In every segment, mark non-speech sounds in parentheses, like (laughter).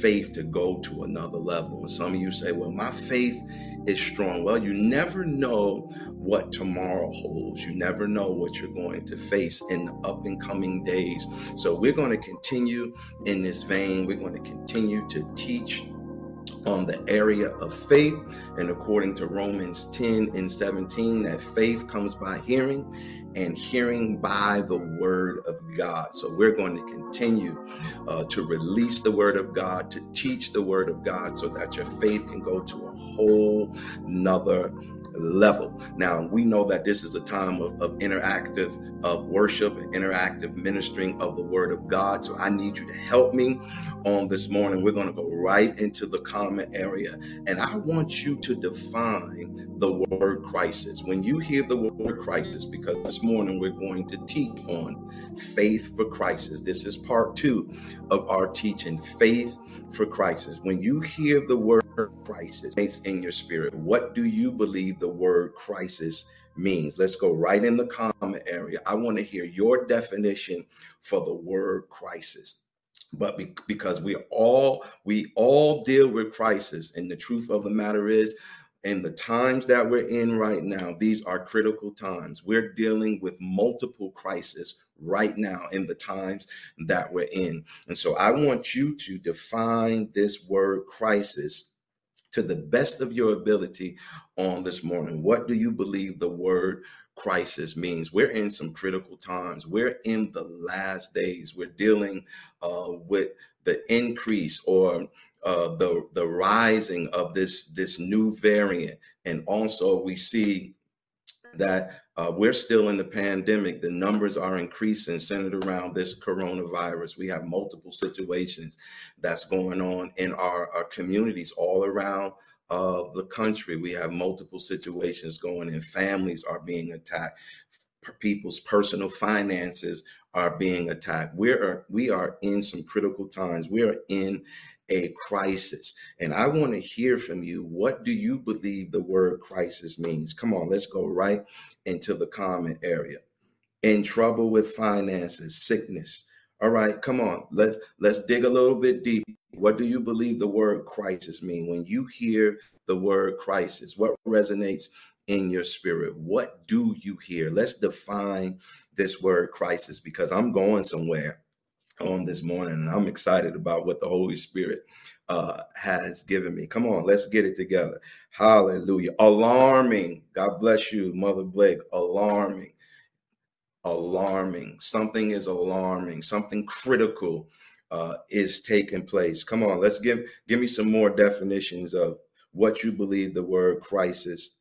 faith to go to another level. And some of you say, well, my faith is strong. Well, you never know what tomorrow holds. You never know what you're going to face in the up and coming days. So we're going to continue in this vein. We're going to continue to teach on the area of faith. And according to Romans 10 and 17, that faith comes by hearing and hearing by the word of God. So we're going to continue uh, to release the word of God, to teach the word of God, so that your faith can go to a whole nother level. Now, we know that this is a time of, of interactive of worship interactive ministering of the word of God. So I need you to help me on this morning. We're going to go right into the comment area. And I want you to define the word crisis. When you hear the word crisis, because this morning we're going to teach on faith for crisis. This is part two of our teaching, faith for crisis. When you hear the word crisis in your spirit, what do you believe the word crisis means? Let's go right in the comment area. I want to hear your definition for the word crisis but be, because we all we all deal with crisis and the truth of the matter is in the times that we're in right now these are critical times we're dealing with multiple crises right now in the times that we're in and so i want you to define this word crisis to the best of your ability on this morning. What do you believe the word crisis means? We're in some critical times. We're in the last days. We're dealing uh, with the increase or uh, the the rising of this this new variant, and also we see that uh, we're still in the pandemic. The numbers are increasing centered around this coronavirus. We have multiple situations that's going on in our, our communities all around uh, the country. We have multiple situations going in. Families are being attacked. People's personal finances are being attacked. We are we are in some critical times. We are in a crisis. And I want to hear from you. What do you believe the word crisis means? Come on, let's go right into the comment area. In trouble with finances, sickness. All right, come on. Let's let's dig a little bit deep. What do you believe the word crisis mean? When you hear the word crisis, what resonates in your spirit? What do you hear? Let's define this word crisis because I'm going somewhere on this morning, and I'm excited about what the Holy Spirit uh, has given me. Come on, let's get it together. Hallelujah. Alarming. God bless you, Mother Blake. Alarming. Alarming. Something is alarming. Something critical uh, is taking place. Come on, let's give give me some more definitions of what you believe the word crisis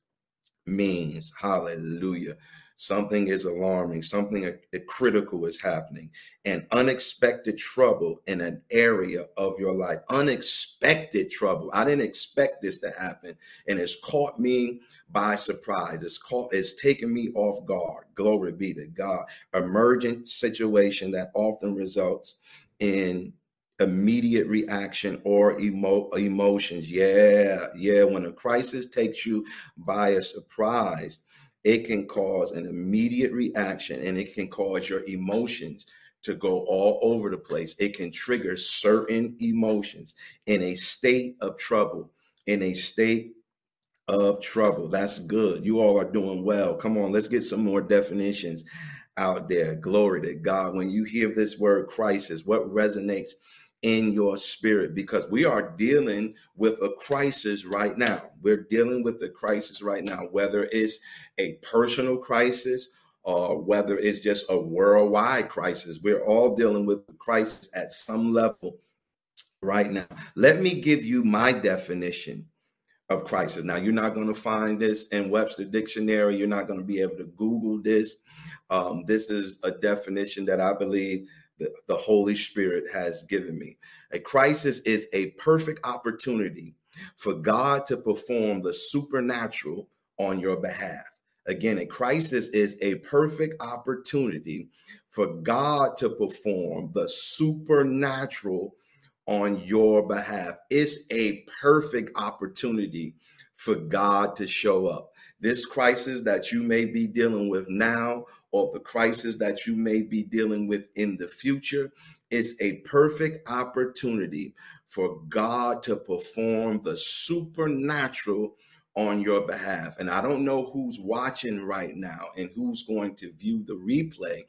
means. Hallelujah something is alarming, something critical is happening, and unexpected trouble in an area of your life. Unexpected trouble. I didn't expect this to happen, and it's caught me by surprise. It's caught, it's taken me off guard. Glory be to God. Emergent situation that often results in immediate reaction or emo- emotions. Yeah, yeah. When a crisis takes you by a surprise, it can cause an immediate reaction and it can cause your emotions to go all over the place. It can trigger certain emotions in a state of trouble, in a state of trouble. That's good. You all are doing well. Come on, let's get some more definitions out there. Glory to God. When you hear this word crisis, what resonates in your spirit because we are dealing with a crisis right now. We're dealing with a crisis right now, whether it's a personal crisis or whether it's just a worldwide crisis. We're all dealing with a crisis at some level right now. Let me give you my definition of crisis. Now, you're not going to find this in Webster Dictionary. You're not going to be able to Google this. Um, this is a definition that I believe the, Holy Spirit has given me. A crisis is a perfect opportunity for God to perform the supernatural on your behalf. Again, a crisis is a perfect opportunity for God to perform the supernatural on your behalf. It's a perfect opportunity for God to show up. This crisis that you may be dealing with now, or the crisis that you may be dealing with in the future, is a perfect opportunity for God to perform the supernatural on your behalf. And I don't know who's watching right now and who's going to view the replay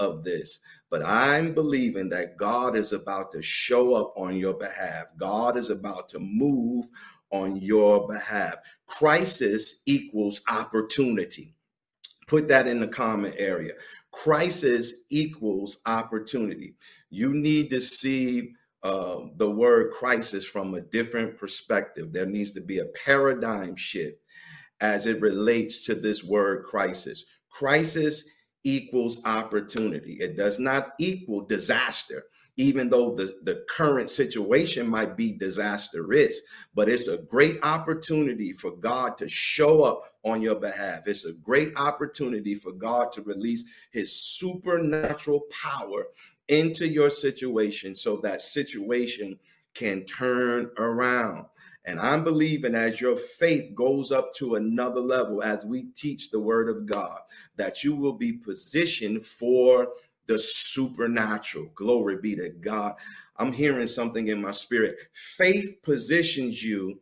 of this, but I'm believing that God is about to show up on your behalf. God is about to move on your behalf. Crisis equals opportunity. Put that in the comment area. Crisis equals opportunity. You need to see uh, the word crisis from a different perspective. There needs to be a paradigm shift as it relates to this word crisis. Crisis equals opportunity, it does not equal disaster. Even though the, the current situation might be disastrous, but it's a great opportunity for God to show up on your behalf. It's a great opportunity for God to release his supernatural power into your situation so that situation can turn around. And I'm believing as your faith goes up to another level, as we teach the word of God, that you will be positioned for the supernatural. Glory be to God. I'm hearing something in my spirit. Faith positions you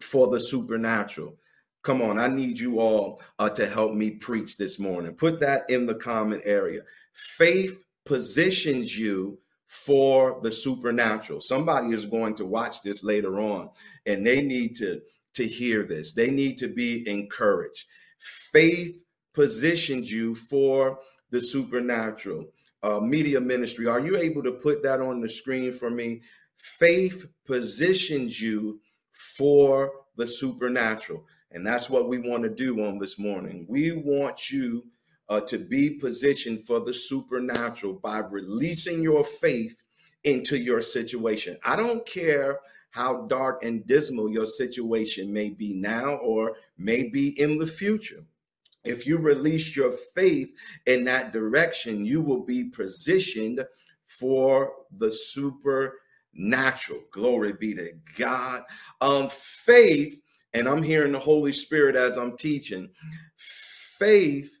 for the supernatural. Come on, I need you all uh, to help me preach this morning. Put that in the comment area. Faith positions you for the supernatural. Somebody is going to watch this later on and they need to to hear this. They need to be encouraged. Faith positions you for the supernatural. Uh, media ministry, are you able to put that on the screen for me? Faith positions you for the supernatural. And that's what we want to do on this morning. We want you uh, to be positioned for the supernatural by releasing your faith into your situation. I don't care how dark and dismal your situation may be now or may be in the future. If you release your faith in that direction, you will be positioned for the supernatural. Glory be to God. Um, faith, and I'm hearing the Holy Spirit as I'm teaching, faith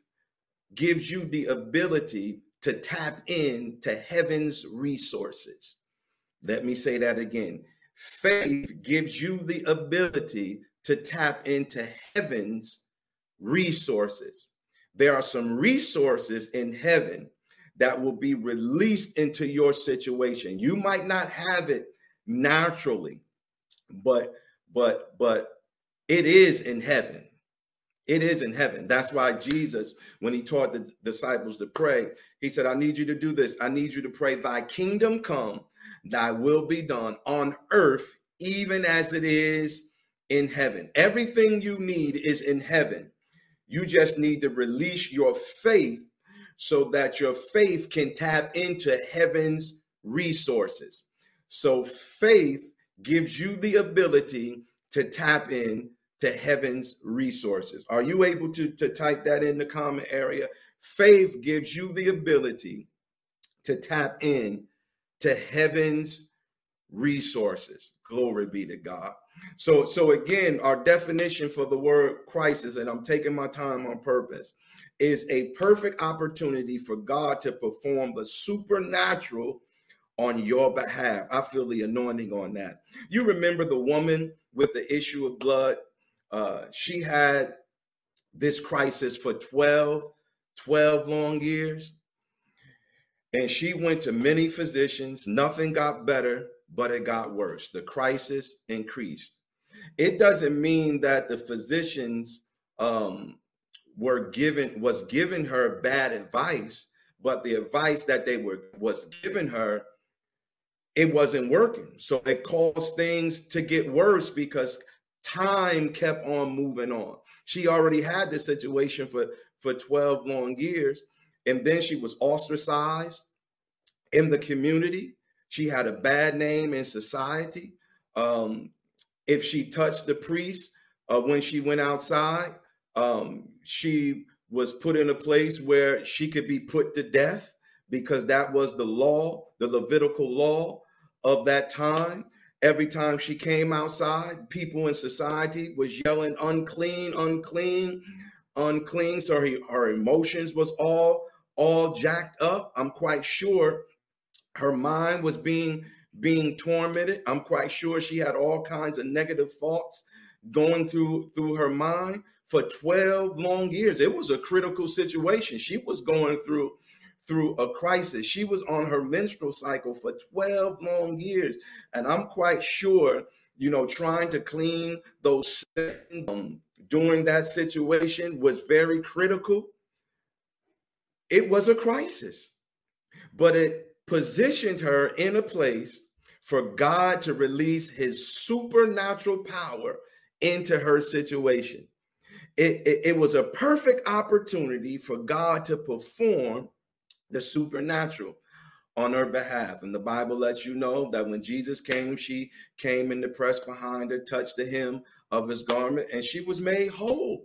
gives you the ability to tap into heaven's resources. Let me say that again. Faith gives you the ability to tap into heaven's resources. There are some resources in heaven that will be released into your situation. You might not have it naturally, but but but it is in heaven. It is in heaven. That's why Jesus, when he taught the disciples to pray, he said, I need you to do this. I need you to pray, Thy kingdom come, thy will be done on earth, even as it is in heaven. Everything you need is in heaven. You just need to release your faith so that your faith can tap into heaven's resources. So faith gives you the ability to tap in to heaven's resources. Are you able to, to type that in the comment area? Faith gives you the ability to tap in to heaven's resources. Glory be to God. So, so again, our definition for the word crisis, and I'm taking my time on purpose, is a perfect opportunity for God to perform the supernatural on your behalf. I feel the anointing on that. You remember the woman with the issue of blood? Uh, she had this crisis for 12, 12 long years. And she went to many physicians. Nothing got better, but it got worse. The crisis increased. It doesn't mean that the physicians um, were given was giving her bad advice, but the advice that they were was giving her, it wasn't working. So it caused things to get worse because time kept on moving on. She already had this situation for, for 12 long years. And then she was ostracized in the community. She had a bad name in society. Um, if she touched the priest uh, when she went outside, um, she was put in a place where she could be put to death because that was the law, the Levitical law of that time. Every time she came outside, people in society was yelling, unclean, unclean, unclean. So her, her emotions was all all jacked up. I'm quite sure her mind was being being tormented. I'm quite sure she had all kinds of negative thoughts going through through her mind for 12 long years. It was a critical situation. She was going through through a crisis. She was on her menstrual cycle for 12 long years. And I'm quite sure, you know, trying to clean those during that situation was very critical. It was a crisis, but it positioned her in a place for God to release his supernatural power into her situation. It, it, it, was a perfect opportunity for God to perform the supernatural on her behalf. And the Bible lets you know that when Jesus came, she came in the press behind her, touched the hem of his garment, and she was made whole.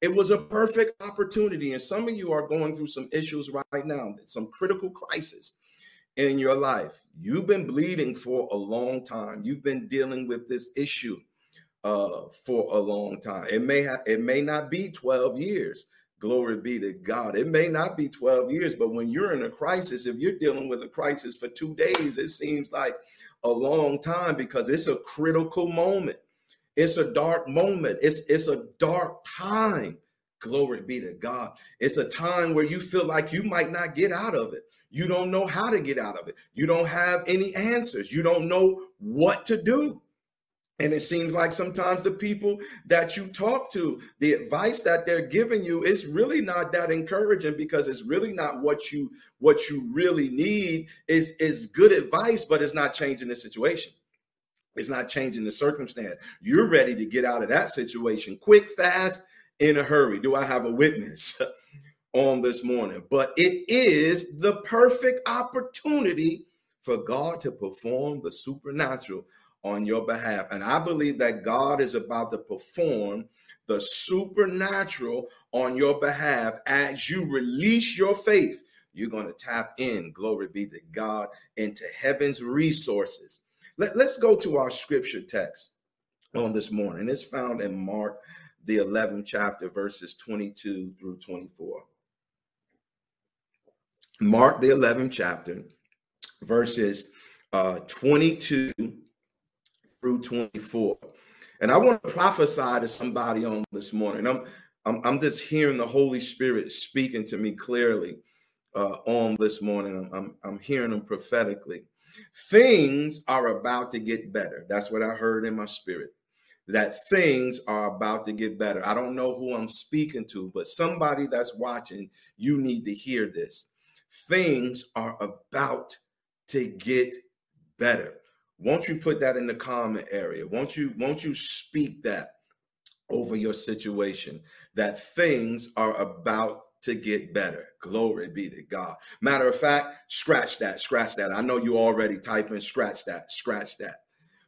It was a perfect opportunity. And some of you are going through some issues right now, some critical crisis in your life. You've been bleeding for a long time. You've been dealing with this issue uh, for a long time. It may ha- it may not be 12 years. Glory be to God. It may not be 12 years, but when you're in a crisis, if you're dealing with a crisis for two days, it seems like a long time because it's a critical moment. It's a dark moment. It's it's a dark time. Glory be to God. It's a time where you feel like you might not get out of it. You don't know how to get out of it. You don't have any answers. You don't know what to do. And it seems like sometimes the people that you talk to, the advice that they're giving you is really not that encouraging because it's really not what you what you really need is is good advice, but it's not changing the situation. It's not changing the circumstance. You're ready to get out of that situation quick, fast, in a hurry. Do I have a witness (laughs) on this morning? But it is the perfect opportunity for God to perform the supernatural on your behalf. And I believe that God is about to perform the supernatural on your behalf as you release your faith. You're going to tap in, glory be to God, into heaven's resources. Let, us go to our scripture text on this morning. It's found in Mark, the 11th chapter, verses 22 through 24. Mark, the 11th chapter, verses uh, 22 through 24. And I want to prophesy to somebody on this morning. I'm, I'm, I'm just hearing the Holy Spirit speaking to me clearly uh, on this morning. I'm, I'm, I'm hearing them prophetically. Things are about to get better. That's what I heard in my spirit. That things are about to get better. I don't know who I'm speaking to, but somebody that's watching, you need to hear this. Things are about to get better. Won't you put that in the comment area? Won't you won't you speak that over your situation that things are about to get better. Glory be to God. Matter of fact, scratch that, scratch that. I know you already typing scratch that, scratch that.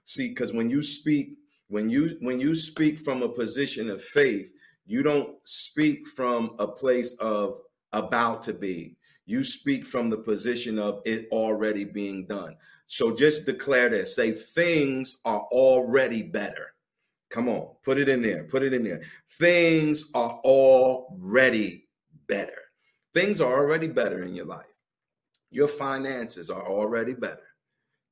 See, because when you speak, when you when you speak from a position of faith, you don't speak from a place of about to be. You speak from the position of it already being done. So just declare this say, things are already better. Come on, put it in there, put it in there. Things are already better. Things are already better in your life. Your finances are already better.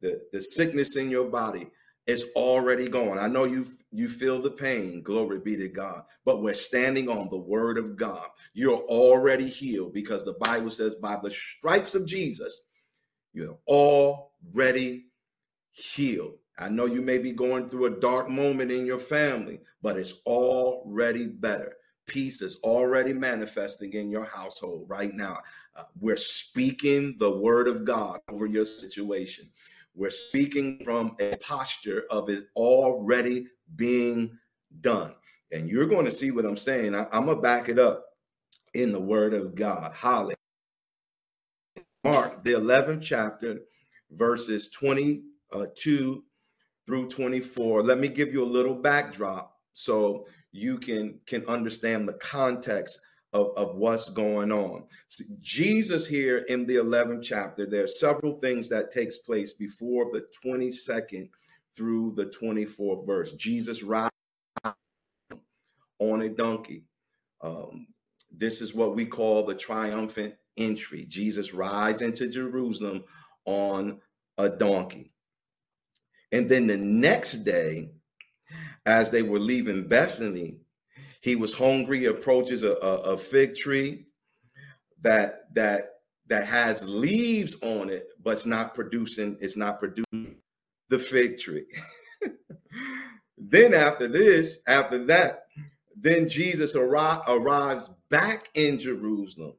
The, the sickness in your body is already gone. I know you you feel the pain, glory be to God, but we're standing on the word of God. You're already healed because the Bible says by the stripes of Jesus, you're already healed. I know you may be going through a dark moment in your family, but it's already better. Peace is already manifesting in your household right now. Uh, we're speaking the word of God over your situation. We're speaking from a posture of it already being done. And you're going to see what I'm saying. I, am going to back it up in the word of God. Hallelujah. Mark, the 11th chapter, verses 22 uh, through 24. Let me give you a little backdrop so you can can understand the context of, of what's going on. See, Jesus here in the 11th chapter, there are several things that takes place before the 22nd through the 24th verse. Jesus rides on a donkey. Um, this is what we call the triumphant entry. Jesus rides into Jerusalem on a donkey. And then the next day, as they were leaving Bethany, he was hungry, approaches a, a, a fig tree that that that has leaves on it, but it's not producing, it's not producing the fig tree. (laughs) then after this, after that, then Jesus arri- arrives back in Jerusalem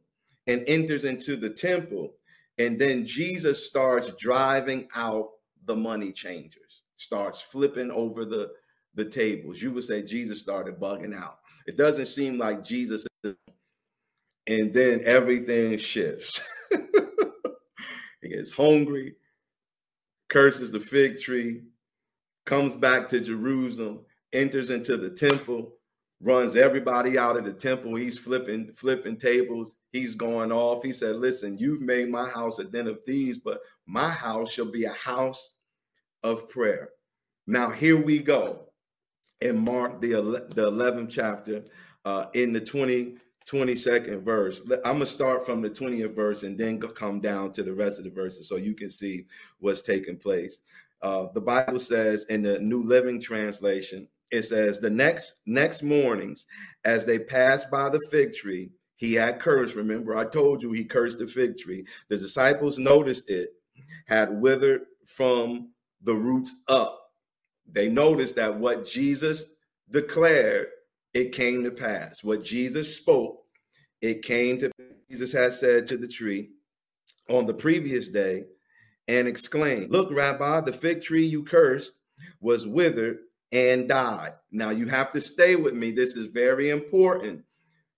and enters into the temple. And then Jesus starts driving out the money changers, starts flipping over the, the tables. You would say Jesus started bugging out. It doesn't seem like Jesus, and then everything shifts. (laughs) he gets hungry, curses the fig tree, comes back to Jerusalem, enters into the temple, runs everybody out of the temple. He's flipping, flipping tables. He's going off. He said, Listen, you've made my house a den of thieves, but my house shall be a house of prayer. Now, here we go in Mark, the, the 11th chapter, uh, in the 20, 22nd verse. I'm going to start from the 20th verse and then come down to the rest of the verses so you can see what's taking place. Uh, the Bible says in the New Living Translation, it says the next next mornings as they passed by the fig tree he had cursed remember i told you he cursed the fig tree the disciples noticed it had withered from the roots up they noticed that what jesus declared it came to pass what jesus spoke it came to jesus had said to the tree on the previous day and exclaimed look rabbi the fig tree you cursed was withered and died. Now you have to stay with me. This is very important.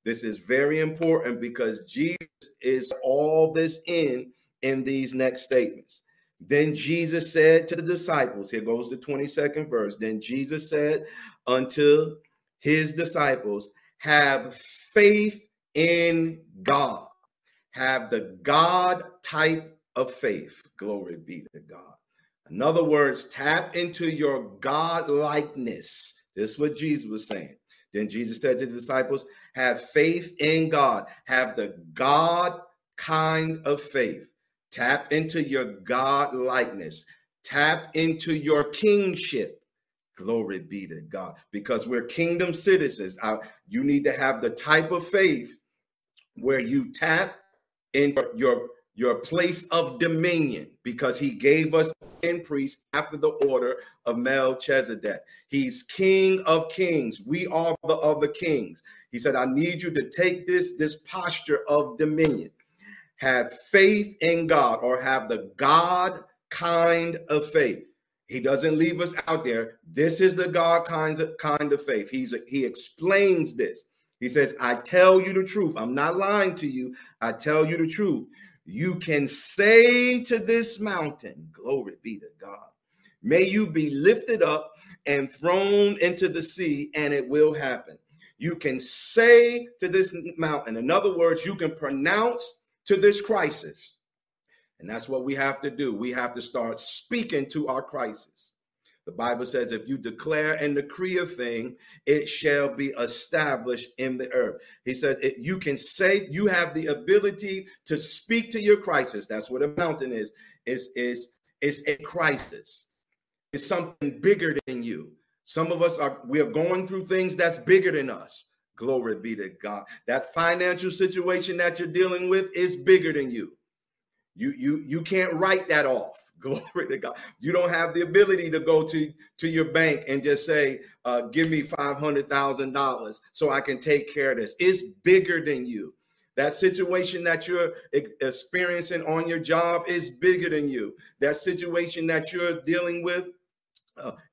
This is very important because Jesus is all this in in these next statements. Then Jesus said to the disciples, here goes the 22nd verse. Then Jesus said unto his disciples, Have faith in God. Have the God type of faith. Glory be to God. In other words, tap into your God likeness. This is what Jesus was saying. Then Jesus said to the disciples, Have faith in God, have the God kind of faith. Tap into your God likeness, tap into your kingship. Glory be to God. Because we're kingdom citizens. you need to have the type of faith where you tap in your your place of dominion, because he gave us in priest after the order of Melchizedek. He's king of kings. We are the other kings. He said, I need you to take this, this posture of dominion. Have faith in God or have the God kind of faith. He doesn't leave us out there. This is the God kind of kind of faith. He's he explains this. He says, I tell you the truth. I'm not lying to you. I tell you the truth. You can say to this mountain, Glory be to God, may you be lifted up and thrown into the sea, and it will happen. You can say to this mountain, in other words, you can pronounce to this crisis. And that's what we have to do. We have to start speaking to our crisis. The Bible says, if you declare and decree a thing, it shall be established in the earth. He says, you can say you have the ability to speak to your crisis. That's what a mountain is. Is is is a crisis. It's something bigger than you. Some of us are we are going through things that's bigger than us. Glory be to God. That financial situation that you're dealing with is bigger than you. You you you can't write that off. (laughs) Glory to God. You don't have the ability to go to, to your bank and just say, uh, give me $500,000 so I can take care of this. It's bigger than you. That situation that you're experiencing on your job is bigger than you. That situation that you're dealing with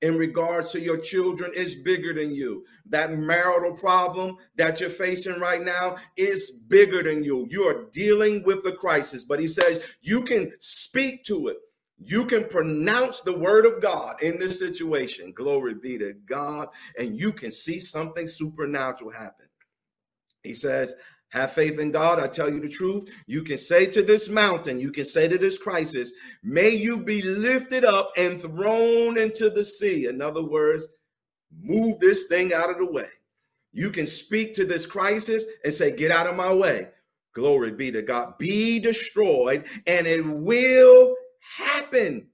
in regards to your children is bigger than you. That marital problem that you're facing right now is bigger than you. You are dealing with the crisis, but he says you can speak to it. You can pronounce the word of God in this situation. Glory be to God. And you can see something supernatural happen. He says, Have faith in God. I tell you the truth. You can say to this mountain, you can say to this crisis, may you be lifted up and thrown into the sea. In other words, move this thing out of the way. You can speak to this crisis and say, get out of my way. Glory be to God. Be destroyed, and it will happen.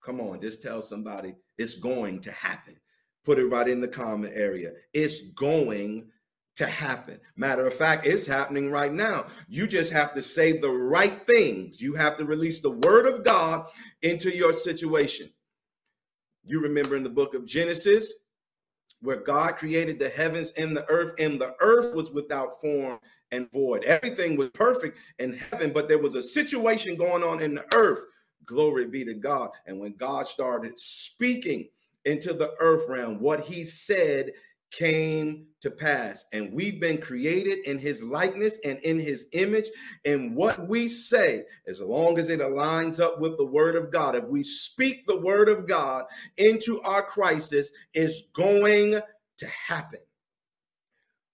Come on, just tell somebody it's going to happen. Put it right in the comment area. It's going to happen. Matter of fact, it's happening right now. You just have to say the right things. You have to release the word of God into your situation. You remember in the book of Genesis, where God created the heavens and the earth, and the earth was without form and void. Everything was perfect in heaven, but there was a situation going on in the earth. Glory be to God. And when God started speaking into the earth realm, what he said came to pass. And we've been created in his likeness and in his image. And what we say, as long as it aligns up with the word of God, if we speak the word of God into our crisis, is going to happen.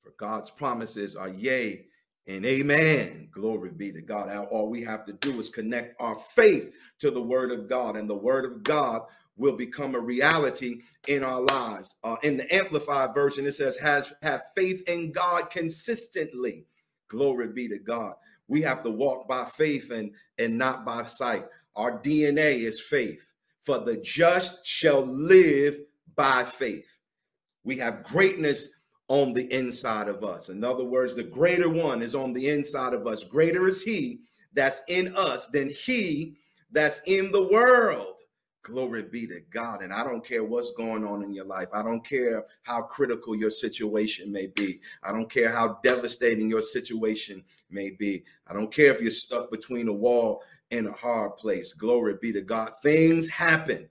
For God's promises are yea and amen. Glory be to God. All we have to do is connect our faith to the word of God, and the word of God will become a reality in our lives. Uh, in the Amplified version, it says, "Has have faith in God consistently." Glory be to God. We have to walk by faith and and not by sight. Our DNA is faith. For the just shall live by faith. We have greatness on the inside of us. In other words, the greater one is on the inside of us. Greater is he that's in us than he that's in the world. Glory be to God. And I don't care what's going on in your life. I don't care how critical your situation may be. I don't care how devastating your situation may be. I don't care if you're stuck between a wall and a hard place. Glory be to God. Things happen,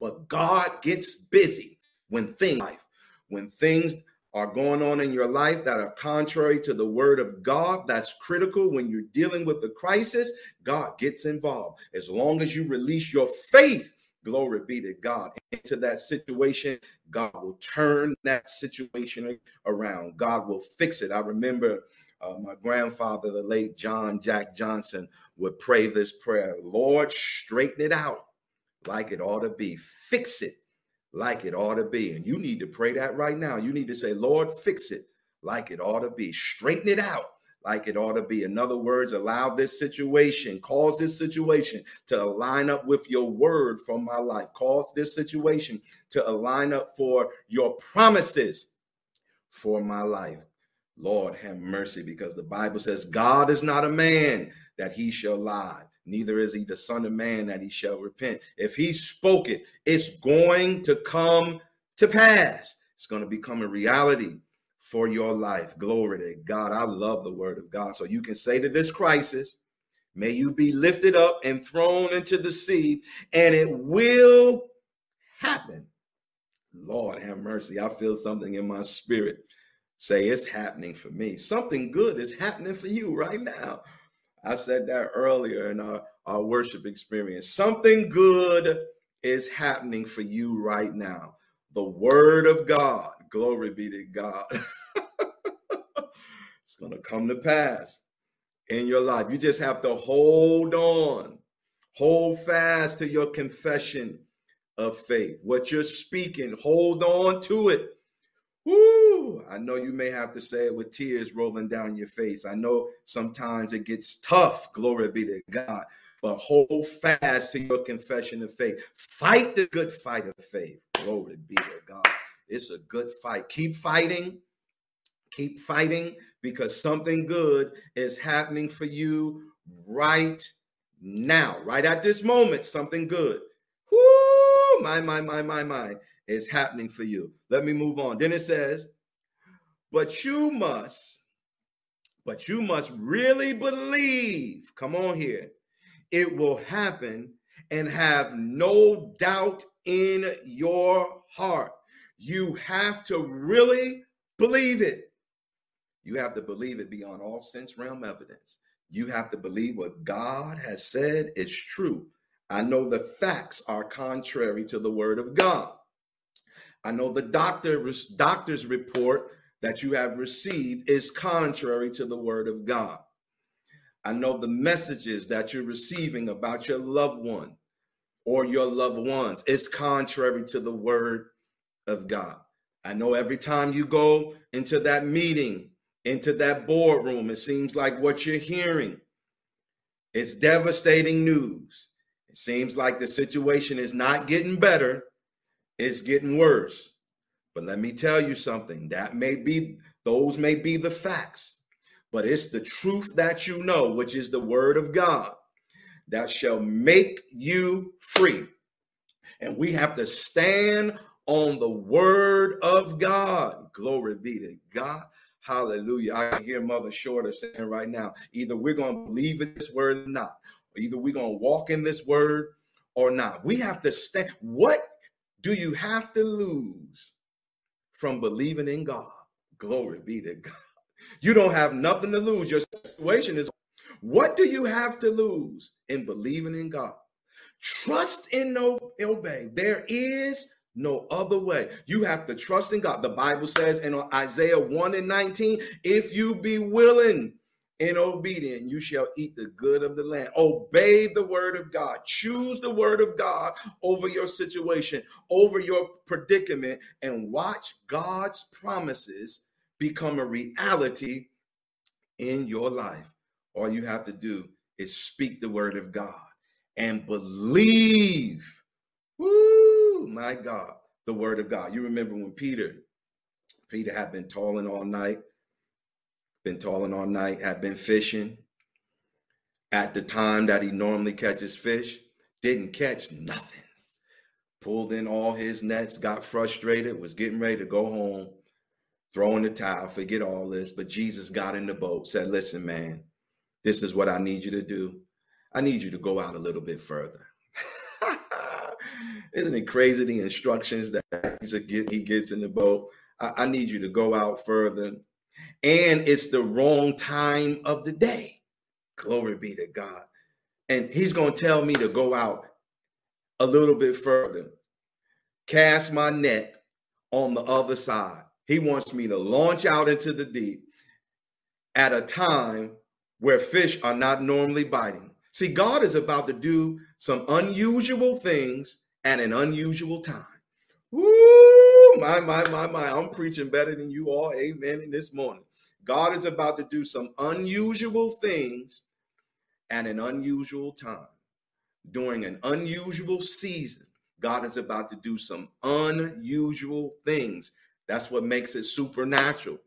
but God gets busy when things when things are going on in your life that are contrary to the word of God. That's critical when you're dealing with the crisis. God gets involved. As long as you release your faith, glory be to God, into that situation, God will turn that situation around. God will fix it. I remember uh, my grandfather, the late John Jack Johnson, would pray this prayer Lord, straighten it out like it ought to be, fix it like it ought to be. And you need to pray that right now. You need to say, Lord, fix it like it ought to be. Straighten it out like it ought to be. In other words, allow this situation, cause this situation to line up with your word from my life. Cause this situation to align up for your promises for my life. Lord, have mercy because the Bible says God is not a man that he shall lie neither is he the son of man that he shall repent. If he spoke it, it's going to come to pass. It's going to become a reality for your life. Glory to God. I love the word of God. So you can say to this crisis, may you be lifted up and thrown into the sea, and it will happen. Lord, have mercy. I feel something in my spirit say it's happening for me. Something good is happening for you right now. I said that earlier in our, our worship experience. Something good is happening for you right now. The word of God, glory be to God. (laughs) it's going to come to pass in your life. You just have to hold on, hold fast to your confession of faith. What you're speaking, hold on to it. Woo! I know you may have to say it with tears rolling down your face. I know sometimes it gets tough. Glory be to God. But hold fast to your confession of faith. Fight the good fight of faith. Glory be to God. It's a good fight. Keep fighting. Keep fighting because something good is happening for you right now. Right at this moment, something good. Woo! My, my, my, my, my is happening for you. Let me move on. Then it says, but you must, but you must really believe. Come on here. It will happen and have no doubt in your heart. You have to really believe it. You have to believe it beyond all sense realm evidence. You have to believe what God has said is true. I know the facts are contrary to the word of God. I know the doctor's doctor's report that you have received is contrary to the word of God. I know the messages that you're receiving about your loved one or your loved ones is contrary to the word of God. I know every time you go into that meeting, into that boardroom, it seems like what you're hearing is devastating news. It seems like the situation is not getting better, it's getting worse. But let me tell you something that may be, those may be the facts, but it's the truth that you know, which is the word of God, that shall make you free. And we have to stand on the word of God. Glory be to God. Hallelujah. I hear Mother Shorter saying right now either we're going to believe in this word or not, either we're going to walk in this word or not. We have to stand. What do you have to lose from believing in God? Glory be to God. You don't have nothing to lose. Your situation is what do you have to lose in believing in God? Trust and no obey. There is no other way. You have to trust in God. The Bible says in Isaiah 1 and 19, if you be willing and obedience, you shall eat the good of the land. Obey the word of God. Choose the word of God over your situation, over your predicament, and watch God's promises become a reality in your life. All you have to do is speak the word of God and believe. Woo, my God, the word of God. You remember when Peter, Peter had been toiling all night, been toiling all night, had been fishing. At the time that he normally catches fish, didn't catch nothing. Pulled in all his nets, got frustrated, was getting ready to go home, throwing the towel, forget all this. But Jesus got in the boat, said, Listen, man, this is what I need you to do. I need you to go out a little bit further. (laughs) Isn't it crazy the instructions that he gets in the boat? I, I need you to go out further. And it's the wrong time of the day. Glory be to God. And he's going to tell me to go out a little bit further, cast my net on the other side. He wants me to launch out into the deep at a time where fish are not normally biting. See, God is about to do some unusual things at an unusual time. Woo! My, my, my, my. I'm preaching better than you all. Amen. In this morning, God is about to do some unusual things at an unusual time during an unusual season. God is about to do some unusual things. That's what makes it supernatural.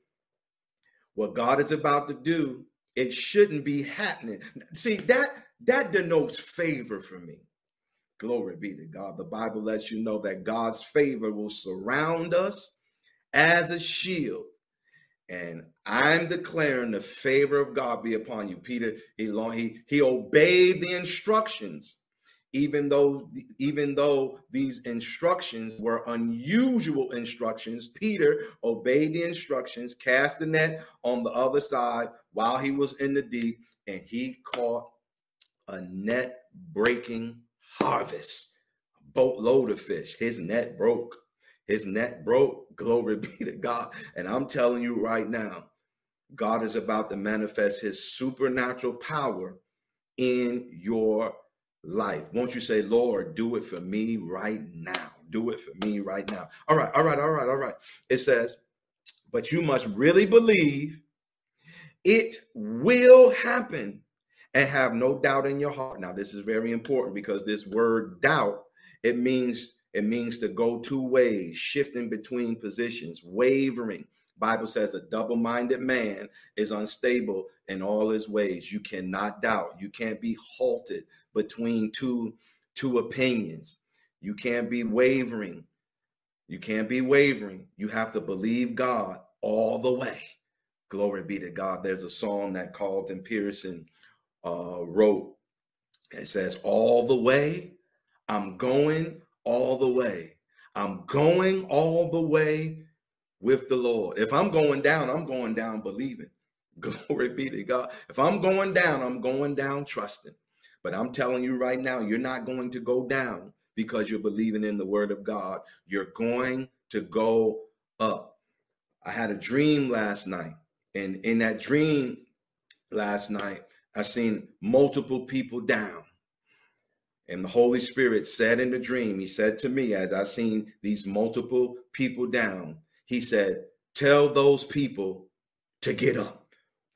What God is about to do, it shouldn't be happening. See, that that denotes favor for me. Glory be to God. The Bible lets you know that God's favor will surround us as a shield. And I'm declaring the favor of God be upon you. Peter, he, he, he obeyed the instructions, even though, even though these instructions were unusual instructions. Peter obeyed the instructions, cast the net on the other side while he was in the deep, and he caught a net breaking harvest, boatload of fish. His net broke. His net broke. (laughs) Glory be to God. And I'm telling you right now, God is about to manifest his supernatural power in your life. Won't you say, Lord, do it for me right now? Do it for me right now. All right, all right, all right, all right. It says, but you must really believe it will happen and have no doubt in your heart. Now, this is very important because this word doubt, it means it means to go two ways, shifting between positions, wavering. Bible says a double-minded man is unstable in all his ways. You cannot doubt. You can't be halted between two two opinions. You can't be wavering. You can't be wavering. You have to believe God all the way. Glory be to God. There's a song that Carlton Pearson uh, wrote. It says, All the way, I'm going all the way. I'm going all the way with the Lord. If I'm going down, I'm going down believing. (laughs) Glory be to God. If I'm going down, I'm going down trusting. But I'm telling you right now, you're not going to go down because you're believing in the word of God. You're going to go up. I had a dream last night. And in that dream last night, I seen multiple people down. And the Holy Spirit said in the dream, He said to me, as I seen these multiple people down, He said, Tell those people to get up.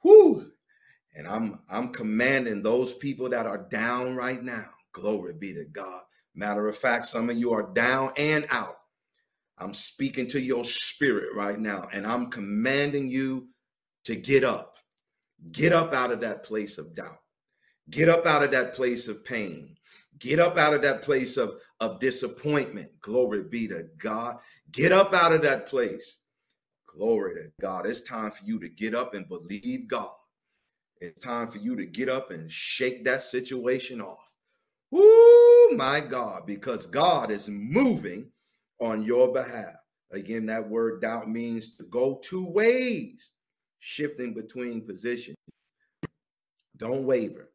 Whoo! And I'm I'm commanding those people that are down right now. Glory be to God. Matter of fact, some of you are down and out. I'm speaking to your spirit right now, and I'm commanding you to get up. Get up out of that place of doubt. Get up out of that place of pain. Get up out of that place of, of disappointment. Glory be to God. Get up out of that place. Glory to God. It's time for you to get up and believe God. It's time for you to get up and shake that situation off. Woo, my God, because God is moving on your behalf. Again, that word doubt means to go two ways, shifting between positions. Don't waver.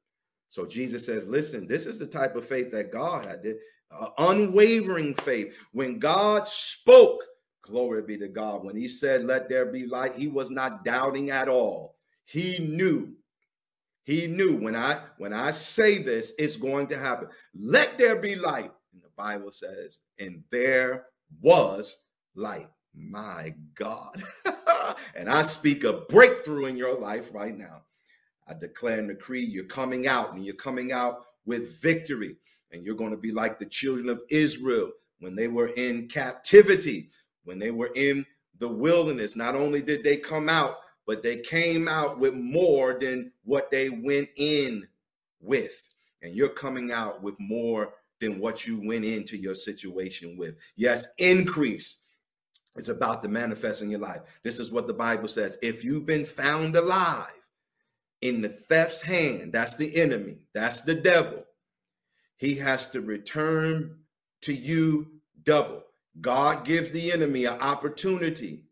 So Jesus says, listen, this is the type of faith that God had, uh, unwavering faith. When God spoke, glory be to God, when he said, let there be light, he was not doubting at all. He knew he knew when I when I say this, it's going to happen. Let there be light. And the Bible says, and there was light. My God. (laughs) and I speak a breakthrough in your life right now. I declare and decree you're coming out and you're coming out with victory. And you're going to be like the children of Israel when they were in captivity, when they were in the wilderness. Not only did they come out, but they came out with more than what they went in with. And you're coming out with more than what you went into your situation with. Yes, increase. It's about to manifest in your life. This is what the Bible says. If you've been found alive in the theft's hand, that's the enemy, that's the devil, he has to return to you double. God gives the enemy an opportunity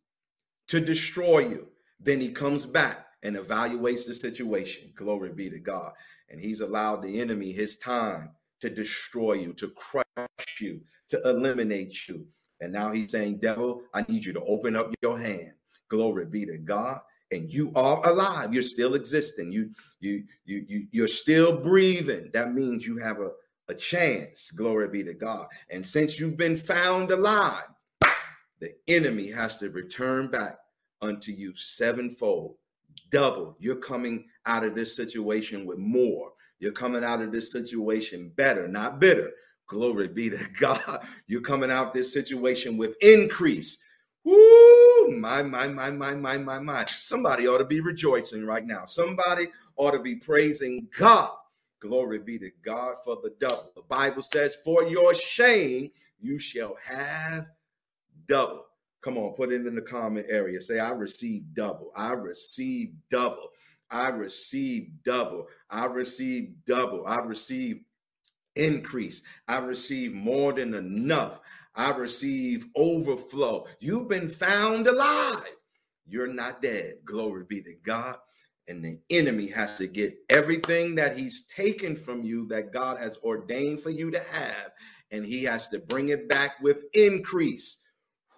to destroy you. Then he comes back and evaluates the situation. Glory be to God. And he's allowed the enemy his time to destroy you, to crush you, to eliminate you. And now he's saying, Devil, I need you to open up your hand. Glory be to God. And you are alive. You're still existing. You you you you you're still breathing. That means you have a, a chance. Glory be to God. And since you've been found alive, the enemy has to return back unto you sevenfold, double. You're coming out of this situation with more. You're coming out of this situation better, not bitter. Glory be to (laughs) God. You're coming out this situation with increase. Woo! My, my, my, my, my, my, my. Somebody ought to be rejoicing right now. Somebody ought to be praising God. Glory be to God for the double. The Bible says, For your shame you shall have double. Come on, put it in the comment area. Say, I received double. I received double. I received double. I received double. I received increase. I received more than enough. I receive overflow. You've been found alive. You're not dead. Glory be to God. And the enemy has to get everything that he's taken from you that God has ordained for you to have, and he has to bring it back with increase.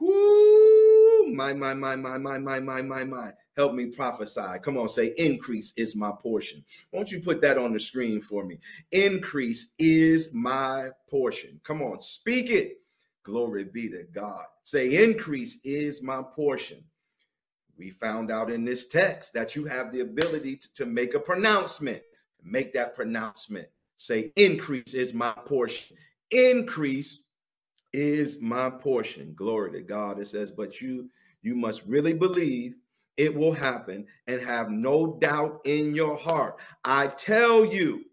Whoo, my, my, my, my, my, my, my, my, my. Help me prophesy. Come on, say, increase is my portion. Won't you put that on the screen for me? Increase is my portion. Come on, speak it. Glory be to God. Say, increase is my portion. We found out in this text that you have the ability to, to make a pronouncement. Make that pronouncement. Say, increase is my portion. Increase is my portion. Glory to God. It says, but you you must really believe it will happen and have no doubt in your heart. I tell you,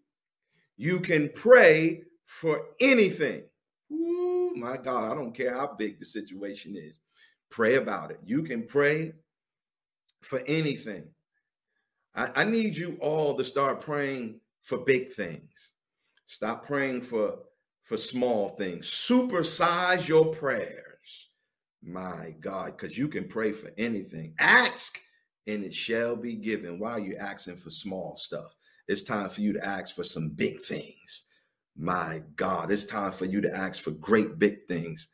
you can pray for anything. Ooh, my God, I don't care how big the situation is. Pray about it. You can pray for anything. I, I need you all to start praying for big things. Stop praying for for small things. Supersize your prayers. My God, because you can pray for anything. Ask and it shall be given. Why are you asking for small stuff? It's time for you to ask for some big things. My God, it's time for you to ask for great big things,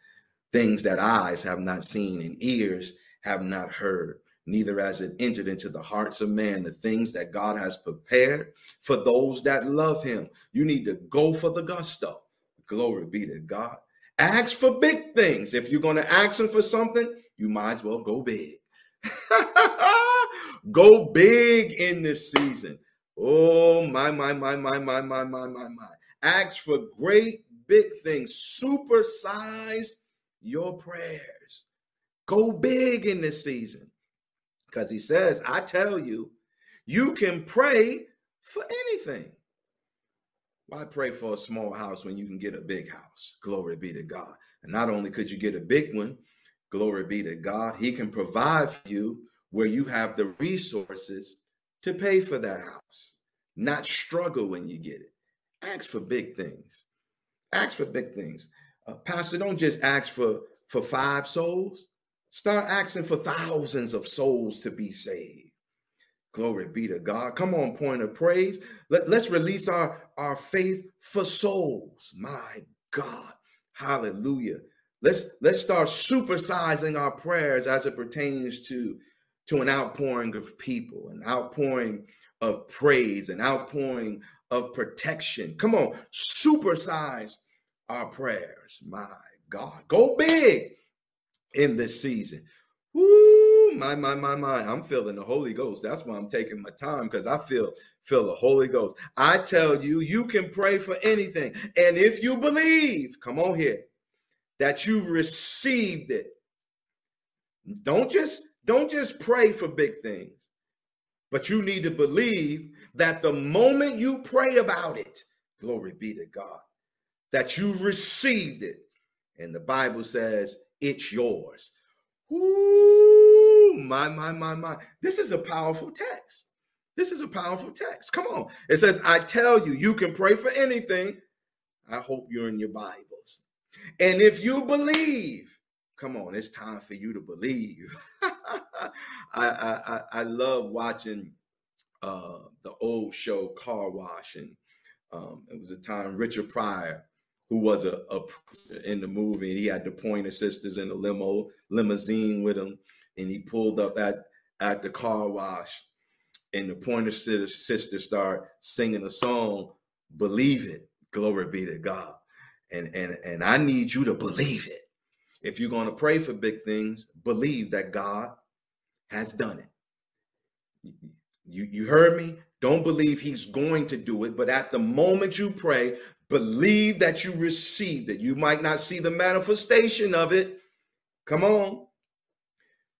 things that eyes have not seen and ears have not heard, neither has it entered into the hearts of man the things that God has prepared for those that love him. You need to go for the gusto. Glory be to God. Ask for big things. If you're going to ask him for something, you might as well go big. (laughs) go big in this season. Oh, my, my, my, my, my, my, my, my, my. Ask for great big things. Supersize your prayers. Go big in this season. Because he says, I tell you, you can pray for anything. Why pray for a small house when you can get a big house? Glory be to God. And not only could you get a big one, glory be to God, He can provide for you where you have the resources to pay for that house, not struggle when you get it. Ask for big things. Ask for big things. Uh, Pastor, don't just ask for, for five souls. Start asking for thousands of souls to be saved. Glory be to God. Come on, point of praise. Let, let's release our, our faith for souls. My God. Hallelujah. Let's let's start supersizing our prayers as it pertains to, to an outpouring of people, an outpouring of praise, an outpouring of protection. Come on, supersize our prayers. My God. Go big in this season. Woo, my, my, my, my. I'm feeling the Holy Ghost. That's why I'm taking my time because I feel feel the Holy Ghost. I tell you, you can pray for anything. And if you believe, come on here, that you've received it. Don't just don't just pray for big things, but you need to believe that the moment you pray about it, glory be to God, that you've received it. And the Bible says it's yours. My, my, my, my. This is a powerful text. This is a powerful text. Come on. It says, I tell you, you can pray for anything. I hope you're in your Bibles. And if you believe, come on, it's time for you to believe. (laughs) I, I, I love watching uh, the old show Car Wash, and um, it was a time Richard Pryor who was a, a in the movie. And he had the Pointer Sisters in the limo limousine with him, and he pulled up at at the car wash, and the Pointer Sisters start singing a song, "Believe It." Glory be to God. And and and I need you to believe it. If you're going to pray for big things, believe that God has done it. You you heard me? Don't believe he's going to do it, but at the moment you pray, Believe that you received it. You might not see the manifestation of it. Come on.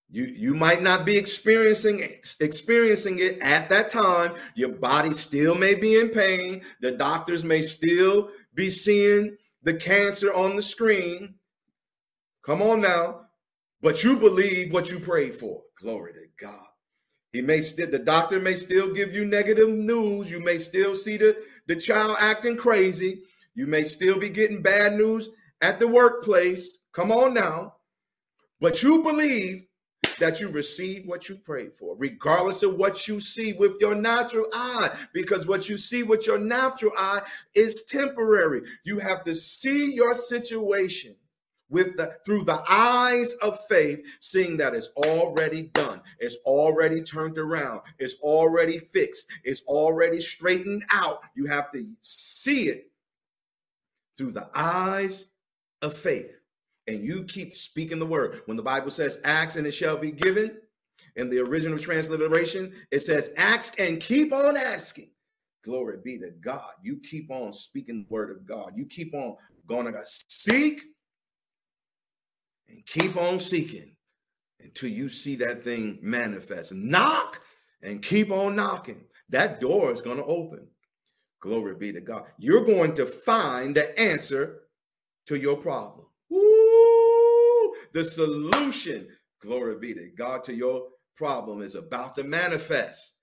You, you might not be experiencing experiencing it at that time. Your body still may be in pain. The doctors may still be seeing the cancer on the screen. Come on now. But you believe what you prayed for. Glory to God. He may still the doctor may still give you negative news. You may still see the the child acting crazy. You may still be getting bad news at the workplace. Come on now. But you believe that you receive what you pray for, regardless of what you see with your natural eye, because what you see with your natural eye is temporary. You have to see your situation with the through the eyes of faith seeing that it's already done it's already turned around it's already fixed it's already straightened out you have to see it through the eyes of faith and you keep speaking the word when the bible says ask and it shall be given in the original transliteration it says ask and keep on asking glory be to god you keep on speaking the word of god you keep on going to god seek and keep on seeking until you see that thing manifest. Knock and keep on knocking. That door is going to open. Glory be to God. You're going to find the answer to your problem. The solution, glory be to God, to your problem is about to manifest.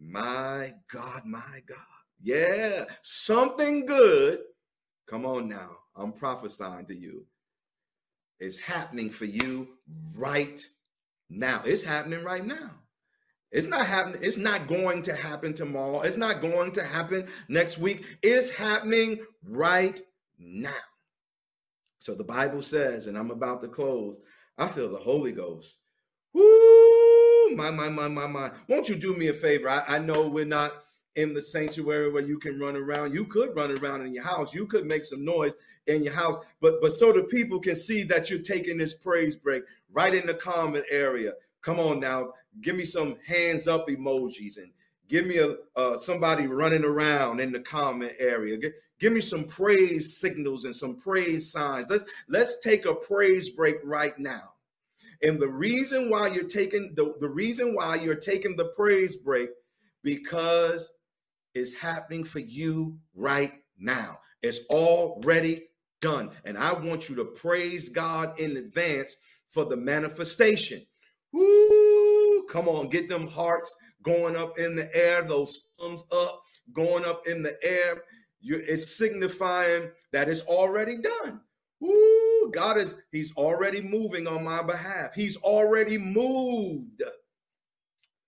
My God, my God. Yeah, something good. Come on now. I'm prophesying to you It's happening for you right now. It's happening right now. It's not happening. It's not going to happen tomorrow. It's not going to happen next week. It's happening right now. So the Bible says, and I'm about to close, I feel the Holy Ghost. Woo! My, my, my, my, my. Won't you do me a favor? I, I know we're not in the sanctuary where you can run around. You could run around in your house. You could make some noise in your house, but but so the people can see that you're taking this praise break right in the comment area. Come on now, give me some hands up emojis and give me a uh, somebody running around in the comment area. Give, give me some praise signals and some praise signs. Let's let's take a praise break right now. And the reason why you're taking the, the reason why you're taking the praise break because it's happening for you right now. It's already done. And I want you to praise God in advance for the manifestation. Woo! Come on, get them hearts going up in the air, those thumbs up going up in the air. You're, it's signifying that it's already done. Woo! God is, He's already moving on my behalf. He's already moved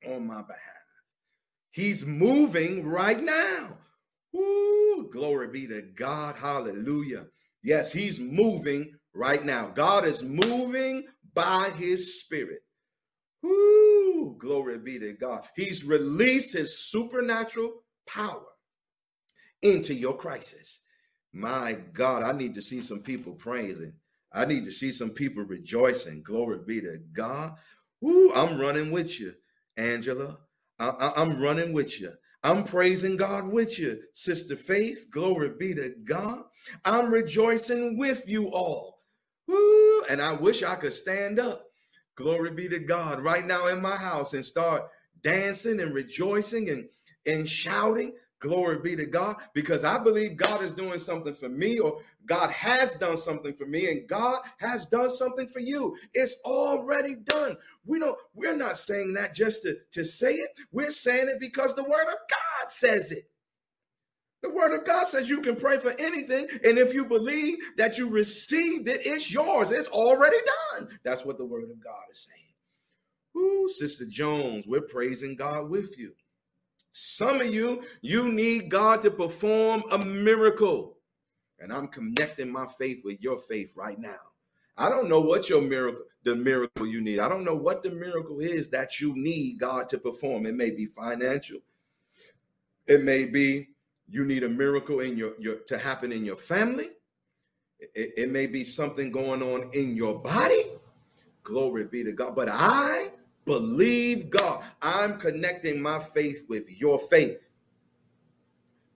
on my behalf. He's moving right now. Woo! Glory be to God. Hallelujah. Yes, He's moving right now. God is moving by His Spirit. Woo! Glory be to God. He's released His supernatural power into your crisis. My God, I need to see some people praising. I need to see some people rejoicing. Glory be to God. Woo, I'm running with you, Angela. I, am running with you. I'm praising God with you, Sister Faith. Glory be to God. I'm rejoicing with you all. Woo, and I wish I could stand up. Glory be to God right now in my house and start dancing and rejoicing and, and shouting. Glory be to God, because I believe God is doing something for me, or God has done something for me, and God has done something for you. It's already done. We don't, we're not saying that just to, to say it. We're saying it because the word of God says it. The word of God says you can pray for anything, and if you believe that you received it, it's yours. It's already done. That's what the word of God is saying. Ooh, Sister Jones, we're praising God with you. Some of you, you need God to perform a miracle. And I'm connecting my faith with your faith right now. I don't know what your miracle, the miracle you need. I don't know what the miracle is that you need God to perform. It may be financial. It may be you need a miracle in your, your to happen in your family. It, it may be something going on in your body. Glory be to God. But I Believe God. I'm connecting my faith with your faith.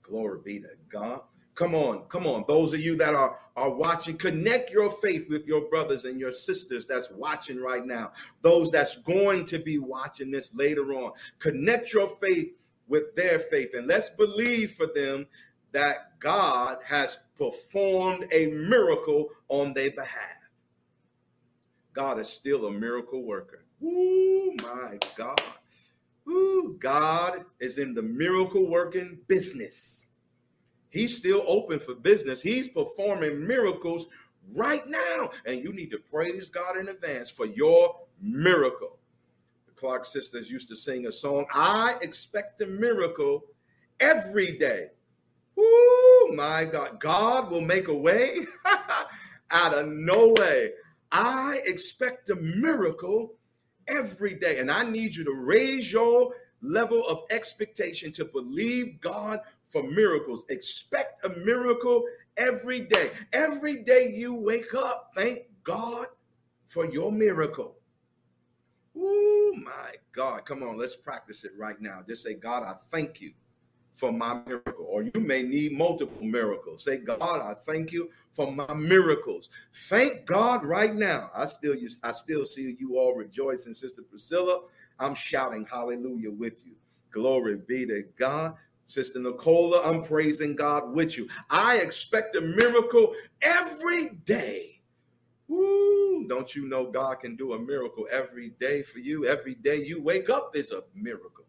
Glory be to God. Come on, come on. Those of you that are, are watching, connect your faith with your brothers and your sisters that's watching right now. Those that's going to be watching this later on. Connect your faith with their faith. And let's believe for them that God has performed a miracle on their behalf. God is still a miracle worker. Oh my God. Ooh, God is in the miracle working business. He's still open for business. He's performing miracles right now. And you need to praise God in advance for your miracle. The Clark sisters used to sing a song, I expect a miracle every day. Oh my God. God will make a way (laughs) out of no way. I expect a miracle every day. And I need you to raise your level of expectation to believe God for miracles. Expect a miracle every day. Every day you wake up, thank God for your miracle. Oh my God. Come on, let's practice it right now. Just say, God, I thank you for my miracle. Or you may need multiple miracles. Say, God, I thank you for my miracles. Thank God right now. I still I still see you all rejoicing, Sister Priscilla. I'm shouting hallelujah with you. Glory be to God. Sister Nicola, I'm praising God with you. I expect a miracle every day. Woo, don't you know God can do a miracle every day for you? Every day you wake up is a miracle.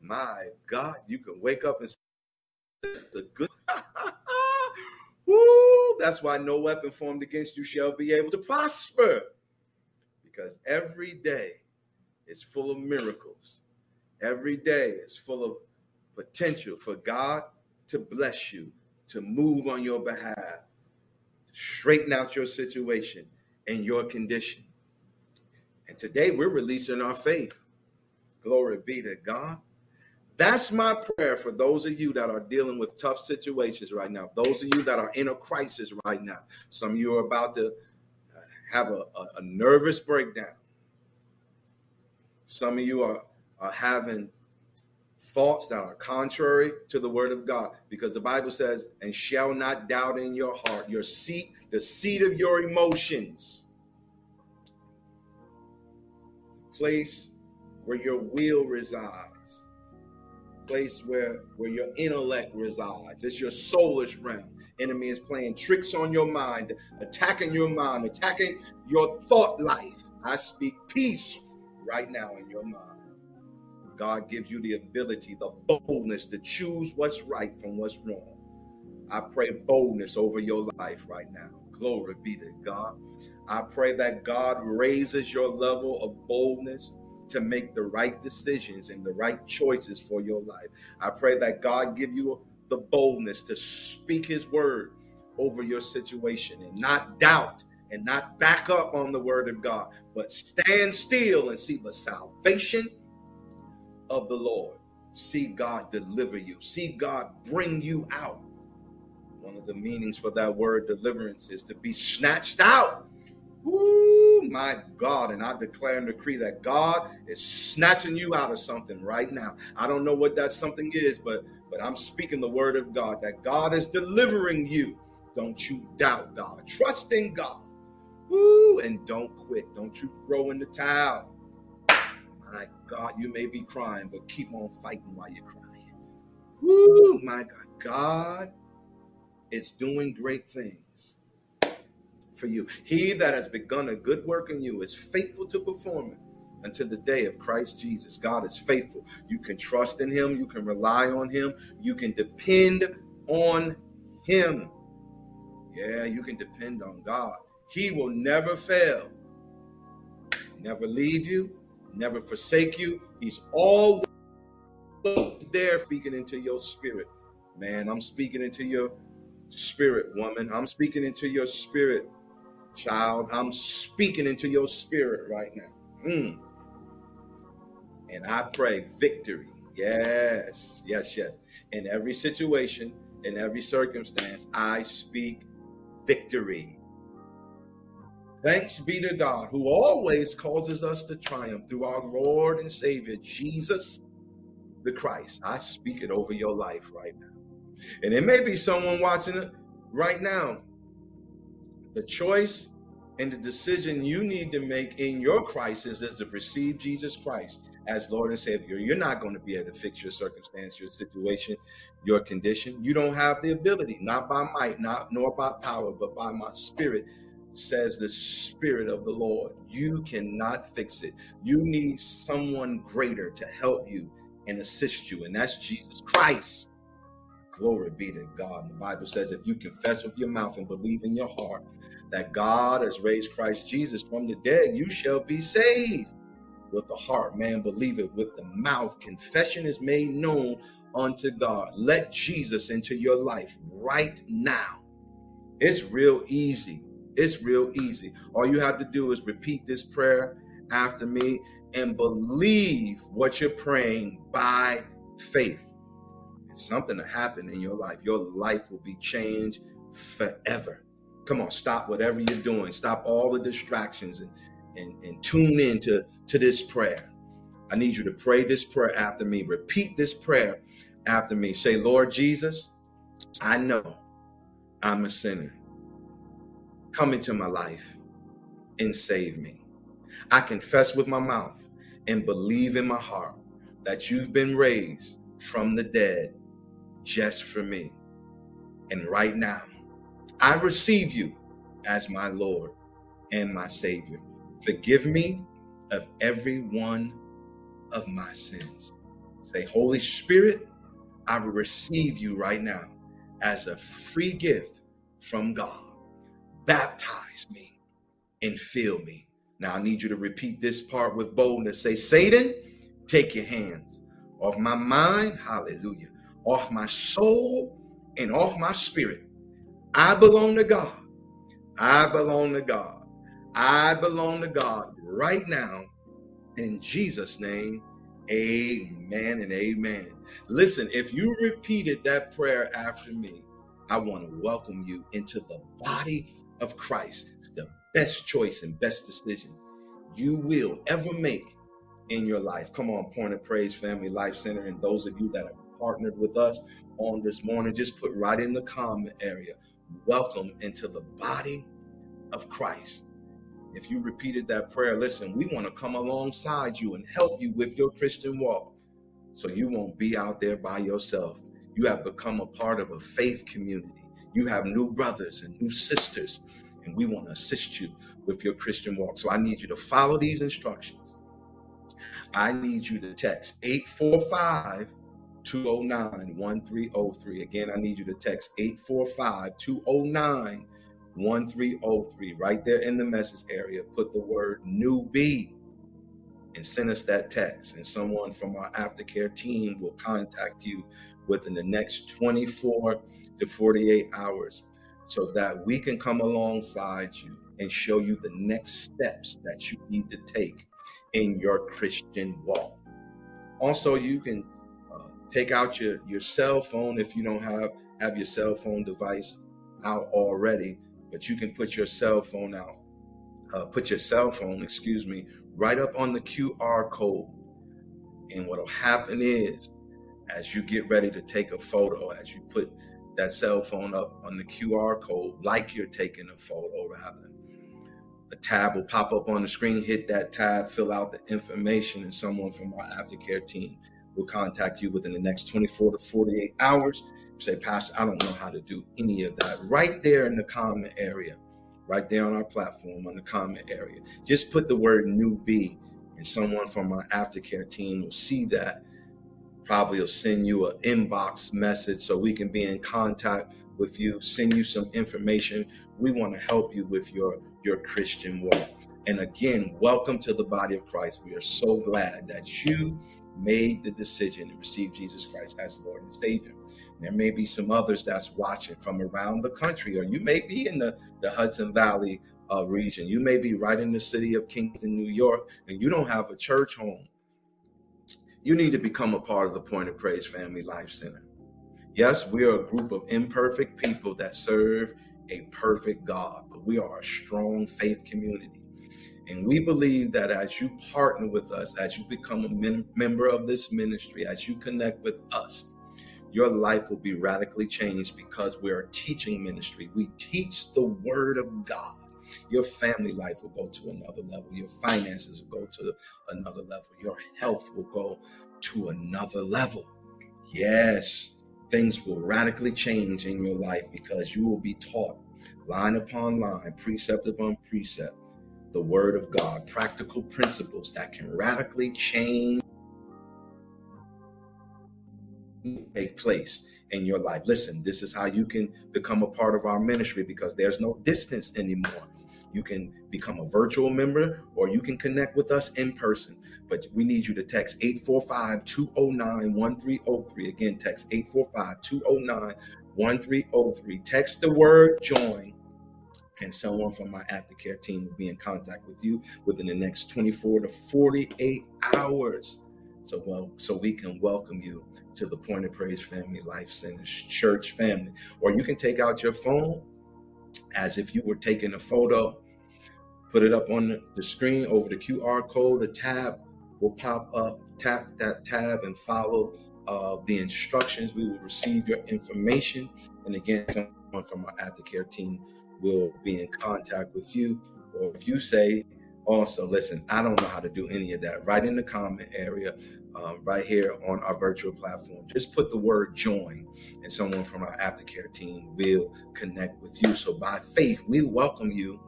My God, you can wake up and the good. (laughs) Woo, that's why no weapon formed against you shall be able to prosper. Because every day is full of miracles. Every day is full of potential for God to bless you, to move on your behalf, straighten out your situation and your condition. And today we're releasing our faith. Glory be to God. That's my prayer for those of you that are dealing with tough situations right now. Those of you that are in a crisis right now. Some of you are about to uh, have a, a, a nervous breakdown. Some of you are, are having thoughts that are contrary to the word of God because the Bible says, and shall not doubt in your heart, your seat, the seat of your emotions, place where your will resides place where where your intellect resides. It's your soulish realm. Enemy is playing tricks on your mind, attacking your mind, attacking your thought life. I speak peace right now in your mind. God gives you the ability, the boldness to choose what's right from what's wrong. I pray boldness over your life right now. Glory be to God. I pray that God raises your level of boldness to make the right decisions and the right choices for your life. I pray that God give you the boldness to speak his word over your situation and not doubt and not back up on the word of God, but stand still and see the salvation of the Lord. See God deliver you. See God bring you out. One of the meanings for that word deliverance is to be snatched out Ooh, my God. And I declare and decree that God is snatching you out of something right now. I don't know what that something is, but but I'm speaking the word of God that God is delivering you. Don't you doubt God. Trust in God. Ooh, and don't quit. Don't you throw in the towel. My God, you may be crying, but keep on fighting while you're crying. Ooh, my God. God is doing great things for you. He that has begun a good work in you is faithful to perform it until the day of Christ Jesus. God is faithful. You can trust in him, you can rely on him, you can depend on him. Yeah, you can depend on God. He will never fail, never leave you, never forsake you. He's always there speaking into your spirit. Man, I'm speaking into your spirit, woman. I'm speaking into your spirit, Child, I'm speaking into your spirit right now. Mm. And I pray victory. Yes, yes, yes. In every situation, in every circumstance, I speak victory. Thanks be to God who always causes us to triumph through our Lord and Savior, Jesus the Christ. I speak it over your life right now. And it may be someone watching it right now the choice and the decision you need to make in your crisis is to receive Jesus Christ as Lord and Savior. You're not going to be able to fix your circumstance, your situation, your condition. You don't have the ability, not by might, not nor by power, but by my spirit, says the Spirit of the Lord. You cannot fix it. You need someone greater to help you and assist you, and that's Jesus Christ. Glory be to God. The Bible says if you confess with your mouth and believe in your heart that God has raised Christ Jesus from the dead, you shall be saved. With the heart, man believe it. With the mouth, confession is made known unto God. Let Jesus into your life right now. It's real easy. It's real easy. All you have to do is repeat this prayer after me and believe what you're praying by faith. something to happen in your life. Your life will be changed forever. Come on, stop whatever you're doing. Stop all the distractions and, and, and tune in to, to this prayer. I need you to pray this prayer after me. Repeat this prayer after me. Say, Lord Jesus, I know I'm a sinner. Come into my life and save me. I confess with my mouth and believe in my heart that you've been raised from the dead just for me. And right now, I receive you as my Lord and my Savior. Forgive me of every one of my sins. Say, Holy Spirit, I receive you right now as a free gift from God. Baptize me and fill me. Now I need you to repeat this part with boldness. Say, Satan, take your hands off my mind, hallelujah, off my soul, and off my spirit I belong to God. I belong to God. I belong to God right now. In Jesus' name, amen and amen. Listen, if you repeated that prayer after me, I want to welcome you into the body of Christ. It's the best choice and best decision you will ever make in your life. Come on, Pointe of Praise Family Life Center, and those of you that have partnered with us on this morning, just put right in the comment area. Welcome into the body of Christ. If you repeated that prayer, listen, we want to come alongside you and help you with your Christian walk so you won't be out there by yourself. You have become a part of a faith community. You have new brothers and new sisters, and we want to assist you with your Christian walk. So I need you to follow these instructions. I need you to text 845 209 1303. Again, I need you to text 845 209 1303. Right there in the message area, put the word newbie and send us that text. And someone from our aftercare team will contact you within the next 24 to 48 hours so that we can come alongside you and show you the next steps that you need to take in your Christian walk. Also, you can uh, take out your, your cell phone if you don't have, have your cell phone device out already, but you can put your cell phone out, uh, put your cell phone, excuse me, right up on the QR code. And what'll happen is, as you get ready to take a photo, as you put that cell phone up on the QR code, like you're taking a photo, rather, a tab will pop up on the screen. Hit that tab, fill out the information, and someone from our aftercare team will contact you within the next 24 to 48 hours. say, Pastor, I don't know how to do any of that. Right there in the comment area right there on our platform on the comment area. Just put the word newbie, and someone from our aftercare team will see that. Probably will send you an inbox message so we can be in contact with you, send you some information. We want to help you with your, your Christian walk. And again, welcome to the body of Christ. We are so glad that you made the decision to receive Jesus Christ as Lord and Savior. There may be some others that's watching from around the country, or you may be in the, the Hudson Valley uh, region. You may be right in the city of Kingston, New York, and you don't have a church home. You need to become a part of the Pointe of Praise Family Life Center. Yes, we are a group of imperfect people that serve a perfect God, but we are a strong faith community. And we believe that as you partner with us, as you become a member of this ministry, as you connect with us, your life will be radically changed because we're teaching ministry. We teach the word of God. Your family life will go to another level. Your finances will go to another level. Your health will go to another level. Yes, things will radically change in your life because you will be taught line upon line, precept upon precept, the word of God, practical principles that can radically change take place in your life. Listen, this is how you can become a part of our ministry because there's no distance anymore. You can become a virtual member or you can connect with us in person. But we need you to text 845 209 1303. Again, text 845 209 1303. Text the word join, and someone from my aftercare team will be in contact with you within the next 24 to 48 hours. So well, so we can welcome you to the Pointe of Praise Family Life Center church family. Or you can take out your phone as if you were taking a photo, put it up on the screen over the QR code, a tab will pop up. Tap that tab and follow uh, the instructions. We will receive your information. And again, someone from our aftercare team will be in contact with you. Or if you say, also, listen, I don't know how to do any of that. Write in the comment area um, right here on our virtual platform. Just put the word join, and someone from our aftercare team will connect with you. So, by faith, we welcome you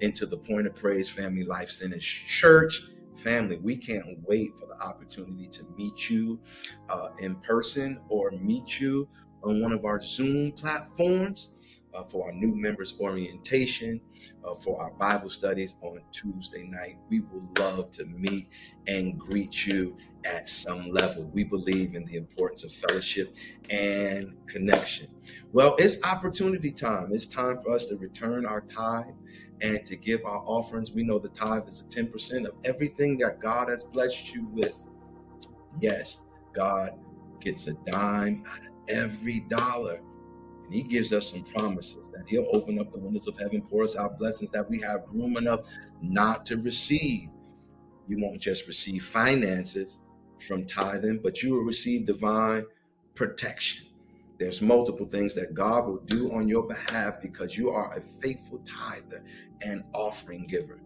into the Pointe of Praise Family Life Center Church family. We can't wait for the opportunity to meet you uh, in person or meet you on one of our Zoom platforms. Uh, for our new members orientation, uh, for our Bible studies on Tuesday night. We would love to meet and greet you at some level. We believe in the importance of fellowship and connection. Well, it's opportunity time. It's time for us to return our tithe and to give our offerings. We know the tithe is a 10% of everything that God has blessed you with. Yes, God gets a dime out of every dollar. And He gives us some promises that He'll open up the windows of heaven, pour us out blessings that we have room enough not to receive. You won't just receive finances from tithing, but you will receive divine protection. There's multiple things that God will do on your behalf because you are a faithful tither and offering giver.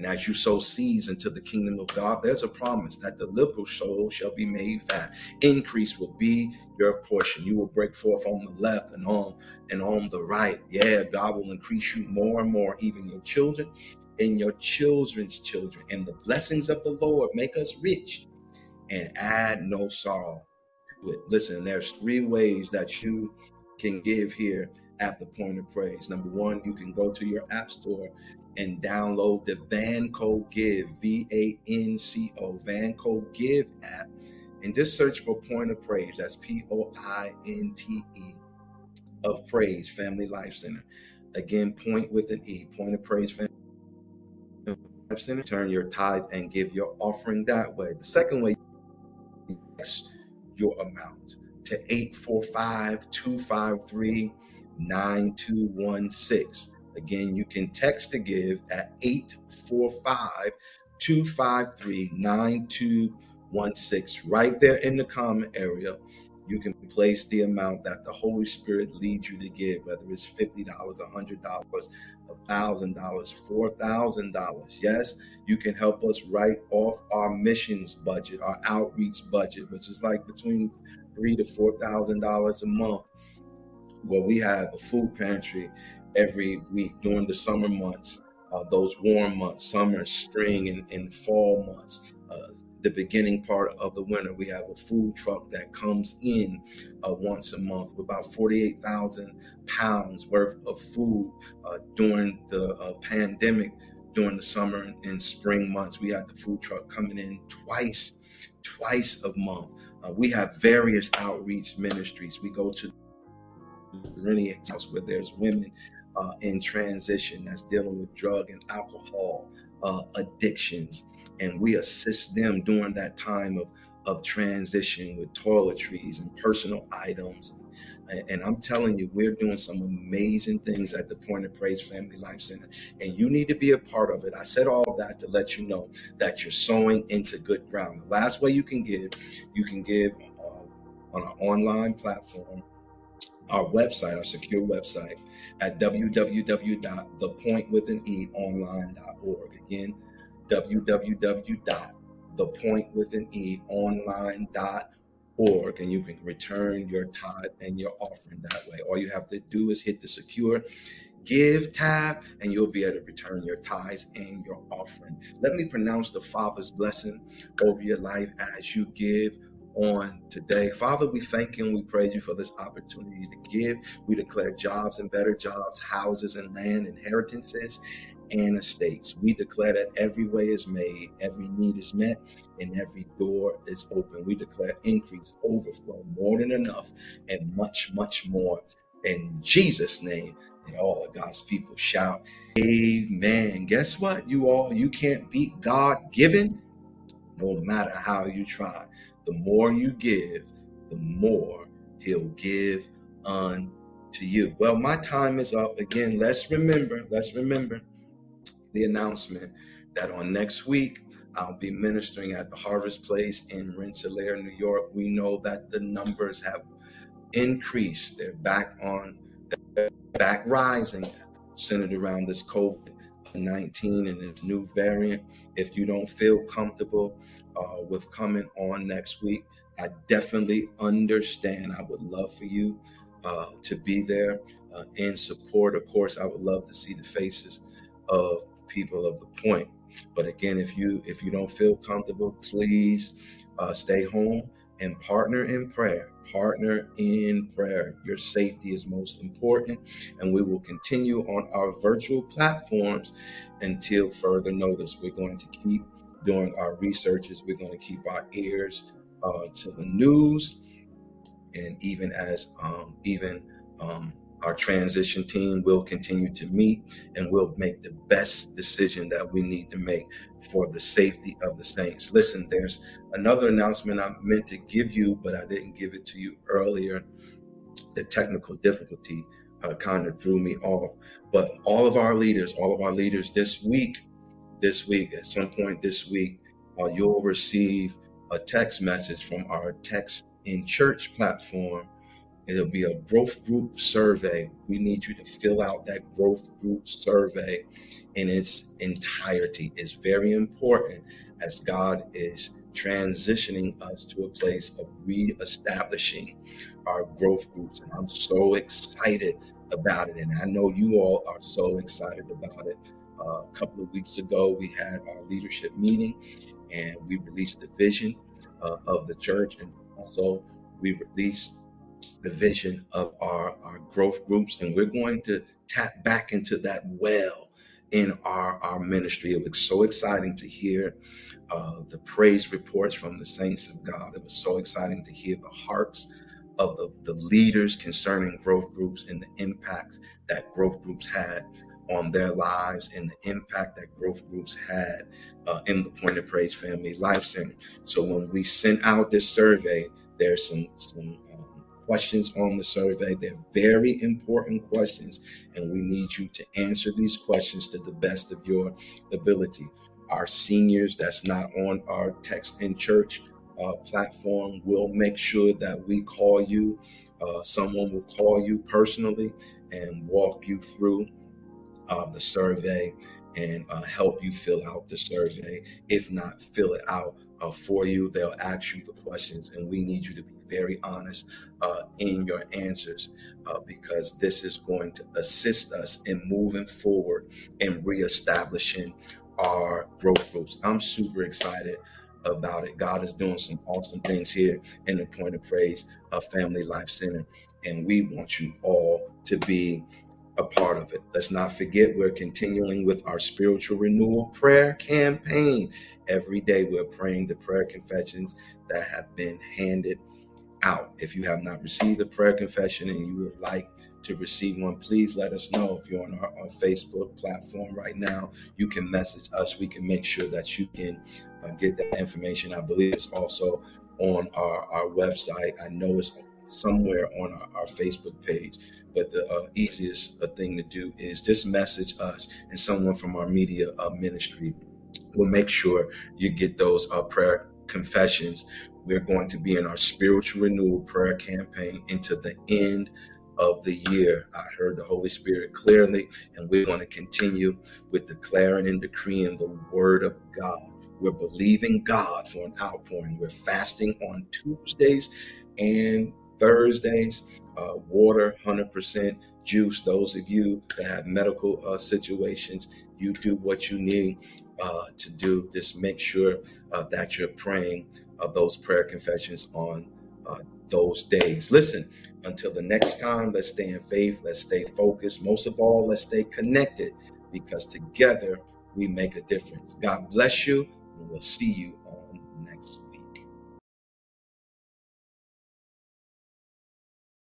And as you sow seeds into the kingdom of God, there's a promise that the liberal soul shall be made fat. Increase will be your portion. You will break forth on the left and on and on the right. Yeah, God will increase you more and more, even your children and your children's children. And the blessings of the Lord make us rich and add no sorrow to it. Listen, there's three ways that you can give here at the point of praise. Number one, you can go to your app store and download the Vanco Give, V A N C O, Vanco Give app, and just search for Pointe of Praise. That's P O I N T E of Praise Family Life Center. Again, point with an E, Pointe of Praise Family Life Center. Turn your tithe and give your offering that way. The second way, text your amount to 845 253 9216. Again, you can text to give at 845 253 9216. Right there in the comment area, you can place the amount that the Holy Spirit leads you to give, whether it's $50, $100, $1,000, $4,000. Yes, you can help us write off our missions budget, our outreach budget, which is like between three to $4,000 a month, where we have a food pantry every week during the summer months, uh, those warm months, summer, spring, and, and fall months. Uh, the beginning part of the winter. We have a food truck that comes in uh, once a month with about 48,000 pounds worth of food uh, during the uh, pandemic. During the summer and spring months, we had the food truck coming in twice, twice a month. Uh, we have various outreach ministries. We go to the house where there's women uh, in transition that's dealing with drug and alcohol uh, addictions and we assist them during that time of, of transition with toiletries and personal items. And, I'm telling you, we're doing some amazing things at the Pointe of Praise Family Life Center, and you need to be a part of it. I said all that to let you know that you're sowing into good ground. The last way you can give, you can give uh, on an online platform our website, our secure website at www.thepointwithaneonline.org. Again, www.thepointwithaneonline.org and you can return your tithe and your offering that way. All you have to do is hit the secure give tab and you'll be able to return your tithes and your offering. Let me pronounce the Father's blessing over your life as you give on today. Father, we thank you and we praise you for this opportunity to give. We declare jobs and better jobs, houses and land, inheritances, and estates. We declare that every way is made, every need is met, and every door is open. We declare increase, overflow, more than enough, and much, much more. In Jesus' name, and all of God's people shout, Amen. Guess what, you all? You can't beat God given no matter how you try. The more you give, the more He'll give unto you. Well, my time is up. Again, let's remember, let's remember the announcement that on next week, I'll be ministering at the Harvest Place in Rensselaer, New York. We know that the numbers have increased. They're back on, they're back rising, centered around this COVID 19 and this new variant. If you don't feel comfortable uh, with coming on next week, I definitely understand. I would love for you uh, to be there uh, in support. Of course, I would love to see the faces of people of the point. But again, if you if you don't feel comfortable, please uh, stay home and partner in prayer. Partner in prayer. Your safety is most important. And we will continue on our virtual platforms until further notice. We're going to keep doing our researches, we're going to keep our ears uh, to the news. And even as um, even um, our transition team will continue to meet and we'll make the best decision that we need to make for the safety of the saints. Listen, there's another announcement I meant to give you, but I didn't give it to you earlier. The technical difficulty uh, kind of threw me off. But all of our leaders, all of our leaders this week, this week, at some point this week, uh, you'll receive a text message from our text in church platform It'll be a growth group survey. We need you to fill out that growth group survey in its entirety. It's very important as God is transitioning us to a place of reestablishing our growth groups. And I'm so excited about it. And I know you all are so excited about it. Uh, a couple of weeks ago, we had our leadership meeting and we released the vision uh, of the church. And also, we released the vision of our, our growth groups, and we're going to tap back into that well in our, our ministry. It was so exciting to hear uh, the praise reports from the saints of God. It was so exciting to hear the hearts of the, the leaders concerning growth groups and the impact that growth groups had on their lives and the impact that growth groups had uh, in the Pointe of Praise Family Life Center. So when we sent out this survey, there's some some questions on the survey. They're very important questions, and we need you to answer these questions to the best of your ability. Our seniors that's not on our text in church uh, platform will make sure that we call you. Uh, someone will call you personally and walk you through uh, the survey and uh, help you fill out the survey. If not, fill it out uh, for you. They'll ask you the questions, and we need you to be very honest uh, in your answers uh, because this is going to assist us in moving forward and reestablishing our growth groups. I'm super excited about it. God is doing some awesome things here in the Pointe of Praise uh, Family Life Center, and we want you all to be a part of it. Let's not forget we're continuing with our spiritual renewal prayer campaign. Every day we're praying the prayer confessions that have been handed out. If you have not received a prayer confession and you would like to receive one, please let us know. If you're on our, our Facebook platform right now, you can message us. We can make sure that you can uh, get that information. I believe it's also on our, our website. I know it's somewhere on our, our Facebook page. But the uh, easiest uh, thing to do is just message us, and someone from our media uh, ministry will make sure you get those uh, prayer confessions. We're going to be in our spiritual renewal prayer campaign into the end of the year. I heard the Holy Spirit clearly, and we're going to continue with declaring and decreeing the word of God. We're believing God for an outpouring. We're fasting on Tuesdays and Thursdays. Uh, water, 100% juice. Those of you that have medical uh, situations, you do what you need uh, to do. Just make sure uh, that you're praying uh, those prayer confessions on uh, those days. Listen, until the next time, let's stay in faith, let's stay focused. Most of all, let's stay connected because together we make a difference. God bless you, and we'll see you on next.